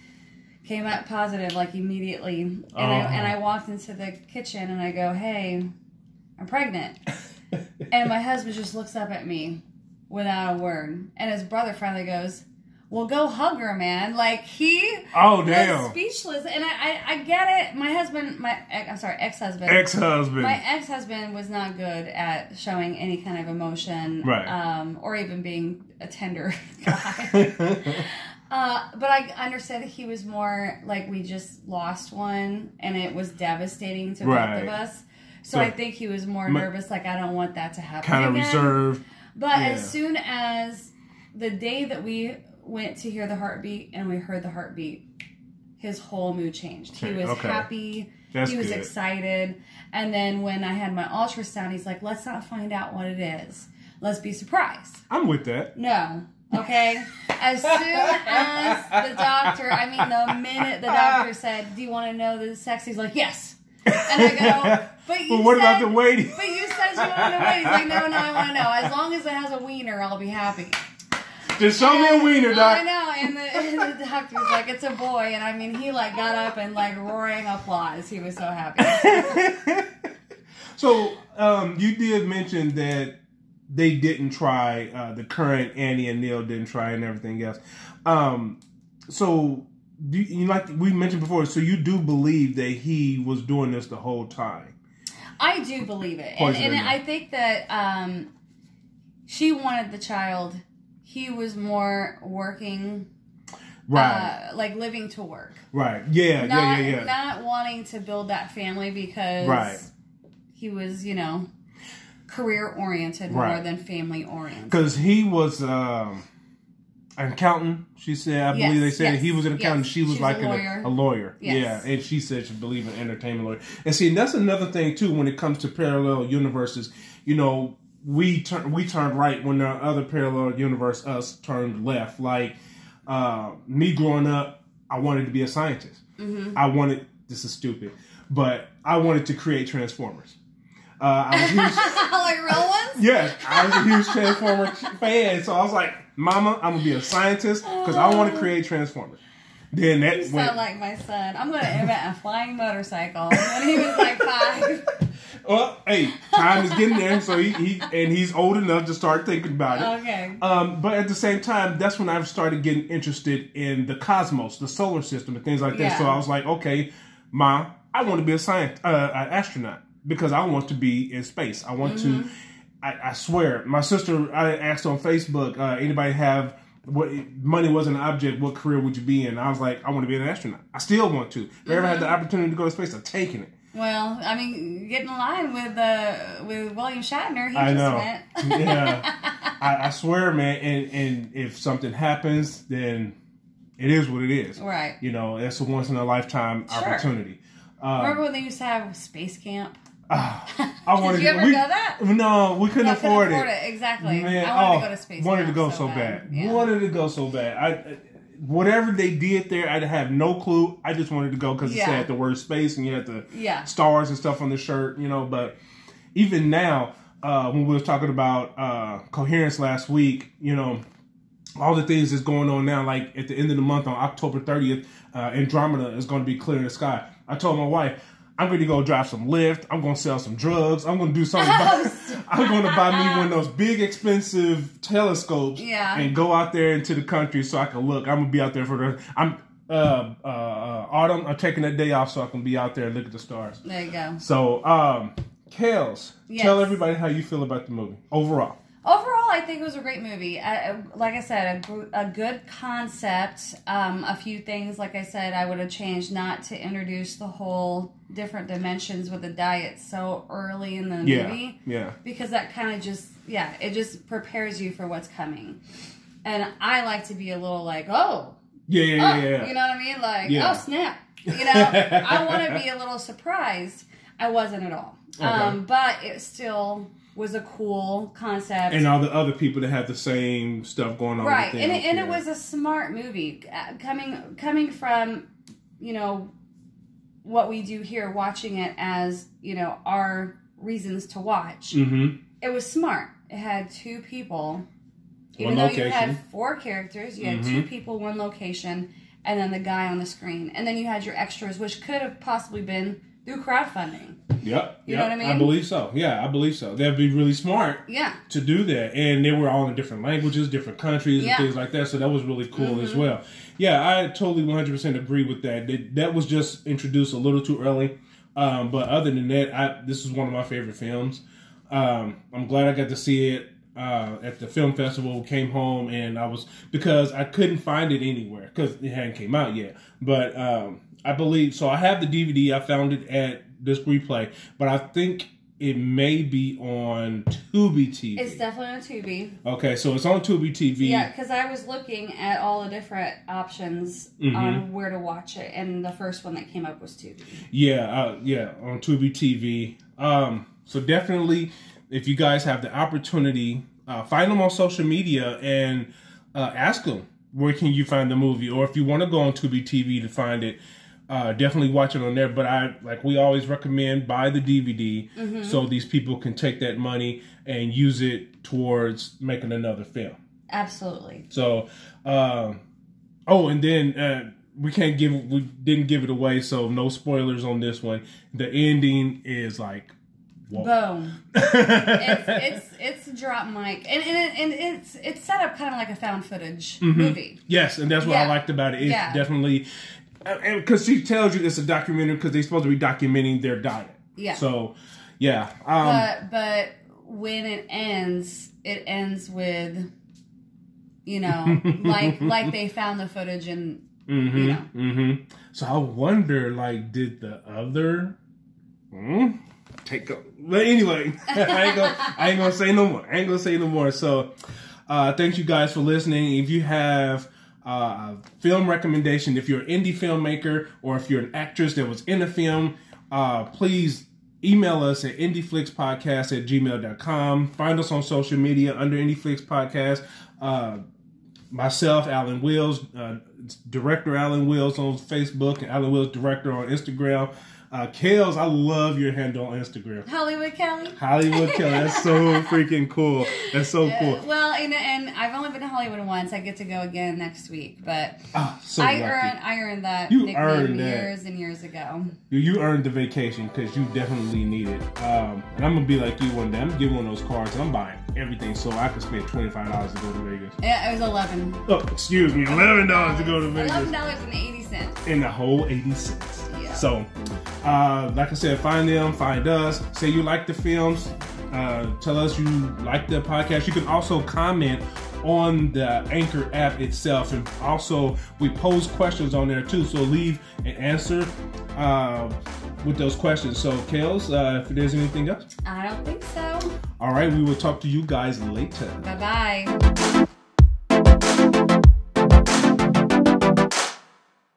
[SPEAKER 2] came out positive like immediately. And
[SPEAKER 1] Uh-huh.
[SPEAKER 2] and I walked into the kitchen and I go, "Hey, I'm pregnant." and my husband just looks up at me without a word. And his brother finally goes, "Well, go hug her, man." Like he
[SPEAKER 1] Oh
[SPEAKER 2] was
[SPEAKER 1] damn.
[SPEAKER 2] speechless. And I, I I get it. My husband, my I'm sorry, ex-husband.
[SPEAKER 1] Ex-husband.
[SPEAKER 2] my ex-husband was not good at showing any kind of emotion,
[SPEAKER 1] Right.
[SPEAKER 2] um, or even being a tender [LAUGHS] guy. [LAUGHS] Uh, but I understood that he was more like we just lost one, and it was devastating to both of us. So,
[SPEAKER 1] So-
[SPEAKER 2] I think he was more
[SPEAKER 1] Ma-
[SPEAKER 2] nervous, like I don't want that to happen.
[SPEAKER 1] kind of reserved.
[SPEAKER 2] But
[SPEAKER 1] Yeah.
[SPEAKER 2] as soon as the day that we went to hear the heartbeat and we heard the heartbeat, his whole mood changed. He was
[SPEAKER 1] Okay.
[SPEAKER 2] happy.
[SPEAKER 1] That's
[SPEAKER 2] he was
[SPEAKER 1] good.
[SPEAKER 2] excited. And then when I had my ultrasound, he's like, "Let's not find out what it is. Let's be surprised."
[SPEAKER 1] I'm with that.
[SPEAKER 2] No. Okay. As soon as the doctor, I mean, the minute the doctor said, "Do you want to know the sex?" He's like, "Yes." And I go, [LAUGHS] "But you
[SPEAKER 1] But what about the waiting?
[SPEAKER 2] But you said you want to wait." He's like, "No, no, I want to know. As long as it has a wiener, I'll be happy."
[SPEAKER 1] Just show me a wiener, doc.
[SPEAKER 2] I know, and the, and the doctor was like, "It's a boy," and I mean, he like got up and like roaring applause. He was so happy. [LAUGHS]
[SPEAKER 1] so um, you did mention that they didn't try uh, the current Annie and Neil didn't try and everything else. Um, so do you, you like we mentioned before? So you do believe that he was doing this the whole time?
[SPEAKER 2] I do believe it, and, and. I think that um, she wanted the child. He was more working,
[SPEAKER 1] Right,
[SPEAKER 2] uh, like living to work,
[SPEAKER 1] right, yeah,
[SPEAKER 2] not
[SPEAKER 1] yeah, yeah, yeah.
[SPEAKER 2] not wanting to build that family because
[SPEAKER 1] Right.
[SPEAKER 2] he was, you know, career oriented more than family oriented.
[SPEAKER 1] Because he was um, an accountant. She said, I believe
[SPEAKER 2] Yes,
[SPEAKER 1] they said
[SPEAKER 2] yes,
[SPEAKER 1] he was an accountant.
[SPEAKER 2] yes.
[SPEAKER 1] She was
[SPEAKER 2] She's
[SPEAKER 1] like
[SPEAKER 2] a
[SPEAKER 1] a
[SPEAKER 2] lawyer.
[SPEAKER 1] a, lawyer.
[SPEAKER 2] Yes.
[SPEAKER 1] Yeah, and she said she believed in entertainment lawyer. And see, that's another thing too when it comes to parallel universes. You know, we turn we turned right when the other parallel universe us turned left. Like uh, me growing up, I wanted to be a scientist.
[SPEAKER 2] Mm-hmm.
[SPEAKER 1] I wanted. This is stupid, but I wanted to create transformers. Uh, I was huge, [LAUGHS]
[SPEAKER 2] like real ones.
[SPEAKER 1] yeah, I was a huge Transformer fan, so I was like, "Mama, I'm gonna be a scientist because I want to create Transformers." Then that
[SPEAKER 2] You
[SPEAKER 1] went,
[SPEAKER 2] sound like my son. I'm going to invent a flying motorcycle. When he was like five. [LAUGHS]
[SPEAKER 1] well, hey, time is getting there, so he, he and he's old enough to start thinking about it.
[SPEAKER 2] Okay.
[SPEAKER 1] Um, but at the same time, that's when I've started getting interested in the cosmos, the solar system, and things like that. So I was like, "Okay, Ma, I want to be a science, uh, an astronaut because I want to be in space. I want
[SPEAKER 2] Mm-hmm.
[SPEAKER 1] to." I, I swear, my sister. I asked on Facebook, uh, anybody have what money wasn't an object? What career would you be in? I was like, I want to be an astronaut. I still want to. If I ever
[SPEAKER 2] Mm-hmm.
[SPEAKER 1] had the opportunity to go to space, I'm taking it.
[SPEAKER 2] Well, I mean, get in line with uh, with William Shatner. He
[SPEAKER 1] I
[SPEAKER 2] just
[SPEAKER 1] know.
[SPEAKER 2] went. [LAUGHS]
[SPEAKER 1] yeah, [LAUGHS] I, I swear, man. And and if something happens, then it is what it is.
[SPEAKER 2] Right.
[SPEAKER 1] You know, that's a once in a lifetime
[SPEAKER 2] Sure.
[SPEAKER 1] opportunity. Uh,
[SPEAKER 2] Remember when they used to have space camp? [SIGHS]
[SPEAKER 1] I wanted
[SPEAKER 2] Did you
[SPEAKER 1] to,
[SPEAKER 2] ever
[SPEAKER 1] we,
[SPEAKER 2] go that?
[SPEAKER 1] No, we couldn't afford,
[SPEAKER 2] couldn't afford
[SPEAKER 1] it.
[SPEAKER 2] it. Exactly.
[SPEAKER 1] Man,
[SPEAKER 2] I wanted
[SPEAKER 1] oh,
[SPEAKER 2] to go to space
[SPEAKER 1] Wanted to go
[SPEAKER 2] so
[SPEAKER 1] so
[SPEAKER 2] bad.
[SPEAKER 1] bad.
[SPEAKER 2] Yeah.
[SPEAKER 1] Wanted to go so bad. I whatever they did there, I have no clue. I just wanted to go because it said the word space and you had the
[SPEAKER 2] Yeah.
[SPEAKER 1] stars and stuff on the shirt, you know. But even now, uh, when we were talking about uh, coherence last week, you know, all the things that's going on now, like at the end of the month on October 30th, uh, Andromeda is going to be clear in the sky. I told my wife, I'm going to go drive some Lyft. I'm going to sell some drugs. I'm going to do [LAUGHS] something. About, I'm going to buy me [LAUGHS] one of those big, expensive telescopes
[SPEAKER 2] Yeah.
[SPEAKER 1] and go out there into the country so I can look. I'm going to be out there for the. I'm uh, uh, uh, autumn. I'm taking that day off so I can be out there and look at the stars.
[SPEAKER 2] There you go.
[SPEAKER 1] So, um, Kells,
[SPEAKER 2] Yes.
[SPEAKER 1] tell everybody how you feel about the movie overall.
[SPEAKER 2] Overall, I think it was a great movie. I, like I said, a, a good concept. Um, a few things, like I said, I would have changed not to introduce the whole different dimensions with the diet so early in the
[SPEAKER 1] Yeah,
[SPEAKER 2] movie
[SPEAKER 1] yeah.
[SPEAKER 2] because that kind of just yeah, it just prepares you for what's coming. And I like to be a little like, oh,
[SPEAKER 1] Yeah, yeah,
[SPEAKER 2] oh,
[SPEAKER 1] yeah, yeah.
[SPEAKER 2] you know what I mean? Like,
[SPEAKER 1] Yeah.
[SPEAKER 2] oh snap! You know, [LAUGHS] I want to be a little surprised. I wasn't at all, um, but it still was a cool concept.
[SPEAKER 1] and all the other people that have the same stuff going on.
[SPEAKER 2] right and it, and it was a smart movie uh, coming coming from you know what we do here watching it as you know our reasons to watch
[SPEAKER 1] Mhm.
[SPEAKER 2] it was smart it had two people
[SPEAKER 1] One
[SPEAKER 2] even though you
[SPEAKER 1] location. Mm-hmm.
[SPEAKER 2] had four characters you had two people one location and then the guy on the screen and then you had your extras which could have possibly been through crowdfunding
[SPEAKER 1] Yep.
[SPEAKER 2] You
[SPEAKER 1] yep,
[SPEAKER 2] know what I mean?
[SPEAKER 1] I believe so. Yeah, I believe so. That'd be really smart
[SPEAKER 2] yeah
[SPEAKER 1] to do that. And they were all in different languages, different countries,
[SPEAKER 2] Yeah. Mm-hmm.
[SPEAKER 1] and things like that. So that was really cool as well. Yeah, I totally 100% agree with that. That, that was just introduced a little too early. Um, but other than that, I, this is one of my favorite films. Um, I'm glad I got to see it uh, at the film festival. Came home and I was because I couldn't find it anywhere because it hadn't came out yet. But um, I believe so. I have the DVD. I found it at this replay, but I think it may be on Tubi TV.
[SPEAKER 2] it's definitely on Tubi
[SPEAKER 1] Okay, so it's on Tubi TV.
[SPEAKER 2] Yeah, because I was looking at all the different options
[SPEAKER 1] Mm-hmm.
[SPEAKER 2] on where to watch it, and the first one that came up was Tubi.
[SPEAKER 1] Yeah, uh, yeah, on Tubi TV. Um, so definitely, if you guys have the opportunity, uh, find them on social media and uh, ask them where can you find the movie, or if you want to go on Tubi TV to find it. Uh, definitely watch it on there, but I like we always recommend buy the DVD so these people can take that money and use it towards making another film.
[SPEAKER 2] Absolutely.
[SPEAKER 1] So, um, oh, and then uh, we can't give we didn't give it away, so no spoilers on this one. The ending is like, whoa.
[SPEAKER 2] Boom. [LAUGHS] it's, it's it's drop mic, and and, it, and it's it's set up kind of like a found footage movie.
[SPEAKER 1] yes, and that's what I liked about it. It's
[SPEAKER 2] Yeah.
[SPEAKER 1] definitely because she tells you it's a documentary because they're supposed to be documenting their diet.
[SPEAKER 2] Yeah.
[SPEAKER 1] So, yeah. Um,
[SPEAKER 2] But but when it ends, it ends with, you know, [LAUGHS] like like they found the footage and
[SPEAKER 1] Mm-hmm.
[SPEAKER 2] you know.
[SPEAKER 1] Mm-hmm. So I wonder, like, did the other hmm, take a? But anyway, [LAUGHS] I ain't gonna, I ain't gonna say no more. I ain't gonna say no more. So, uh, thank you guys for listening. If you have uh, a film recommendation, if you're an indie filmmaker or if you're an actress that was in a film, uh, please email us at indieflixpodcast at gmail.com. Find us on social media under Indieflix Podcast. Uh, myself, Alan Wills, uh, director Alan Wills on Facebook, and Alan Wills director on Instagram. Uh, Kells, I love your handle on Instagram.
[SPEAKER 2] Hollywood Kelly.
[SPEAKER 1] Hollywood Kelly, that's so [LAUGHS] freaking cool. That's so cool.
[SPEAKER 2] Well, and, and I've only been to Hollywood once. I get to go again next week, but
[SPEAKER 1] Ah, so
[SPEAKER 2] I
[SPEAKER 1] lucky.
[SPEAKER 2] earned I earned that
[SPEAKER 1] You
[SPEAKER 2] nickname
[SPEAKER 1] earned that.
[SPEAKER 2] years and years ago.
[SPEAKER 1] You, earned the vacation because you definitely need it. Um, and I'm gonna be like you one day. I'm gonna give one of those cards. I'm buying everything so I can spend twenty five dollars to go to Vegas.
[SPEAKER 2] Yeah, it was eleven.
[SPEAKER 1] Oh, excuse me, eleven dollars to go to Vegas.
[SPEAKER 2] Eleven dollars and eighty cents.
[SPEAKER 1] in the whole 80 cents. So, uh, like I said, find them, find us. Say you like the films. Uh, tell us you like the podcast. You can also comment on the Anchor app itself, and also we pose questions on there too. So leave an answer uh, with those questions. So, Kells, uh, if there's anything else,
[SPEAKER 2] I don't think so.
[SPEAKER 1] all right, we will talk to you guys later.
[SPEAKER 2] Bye bye.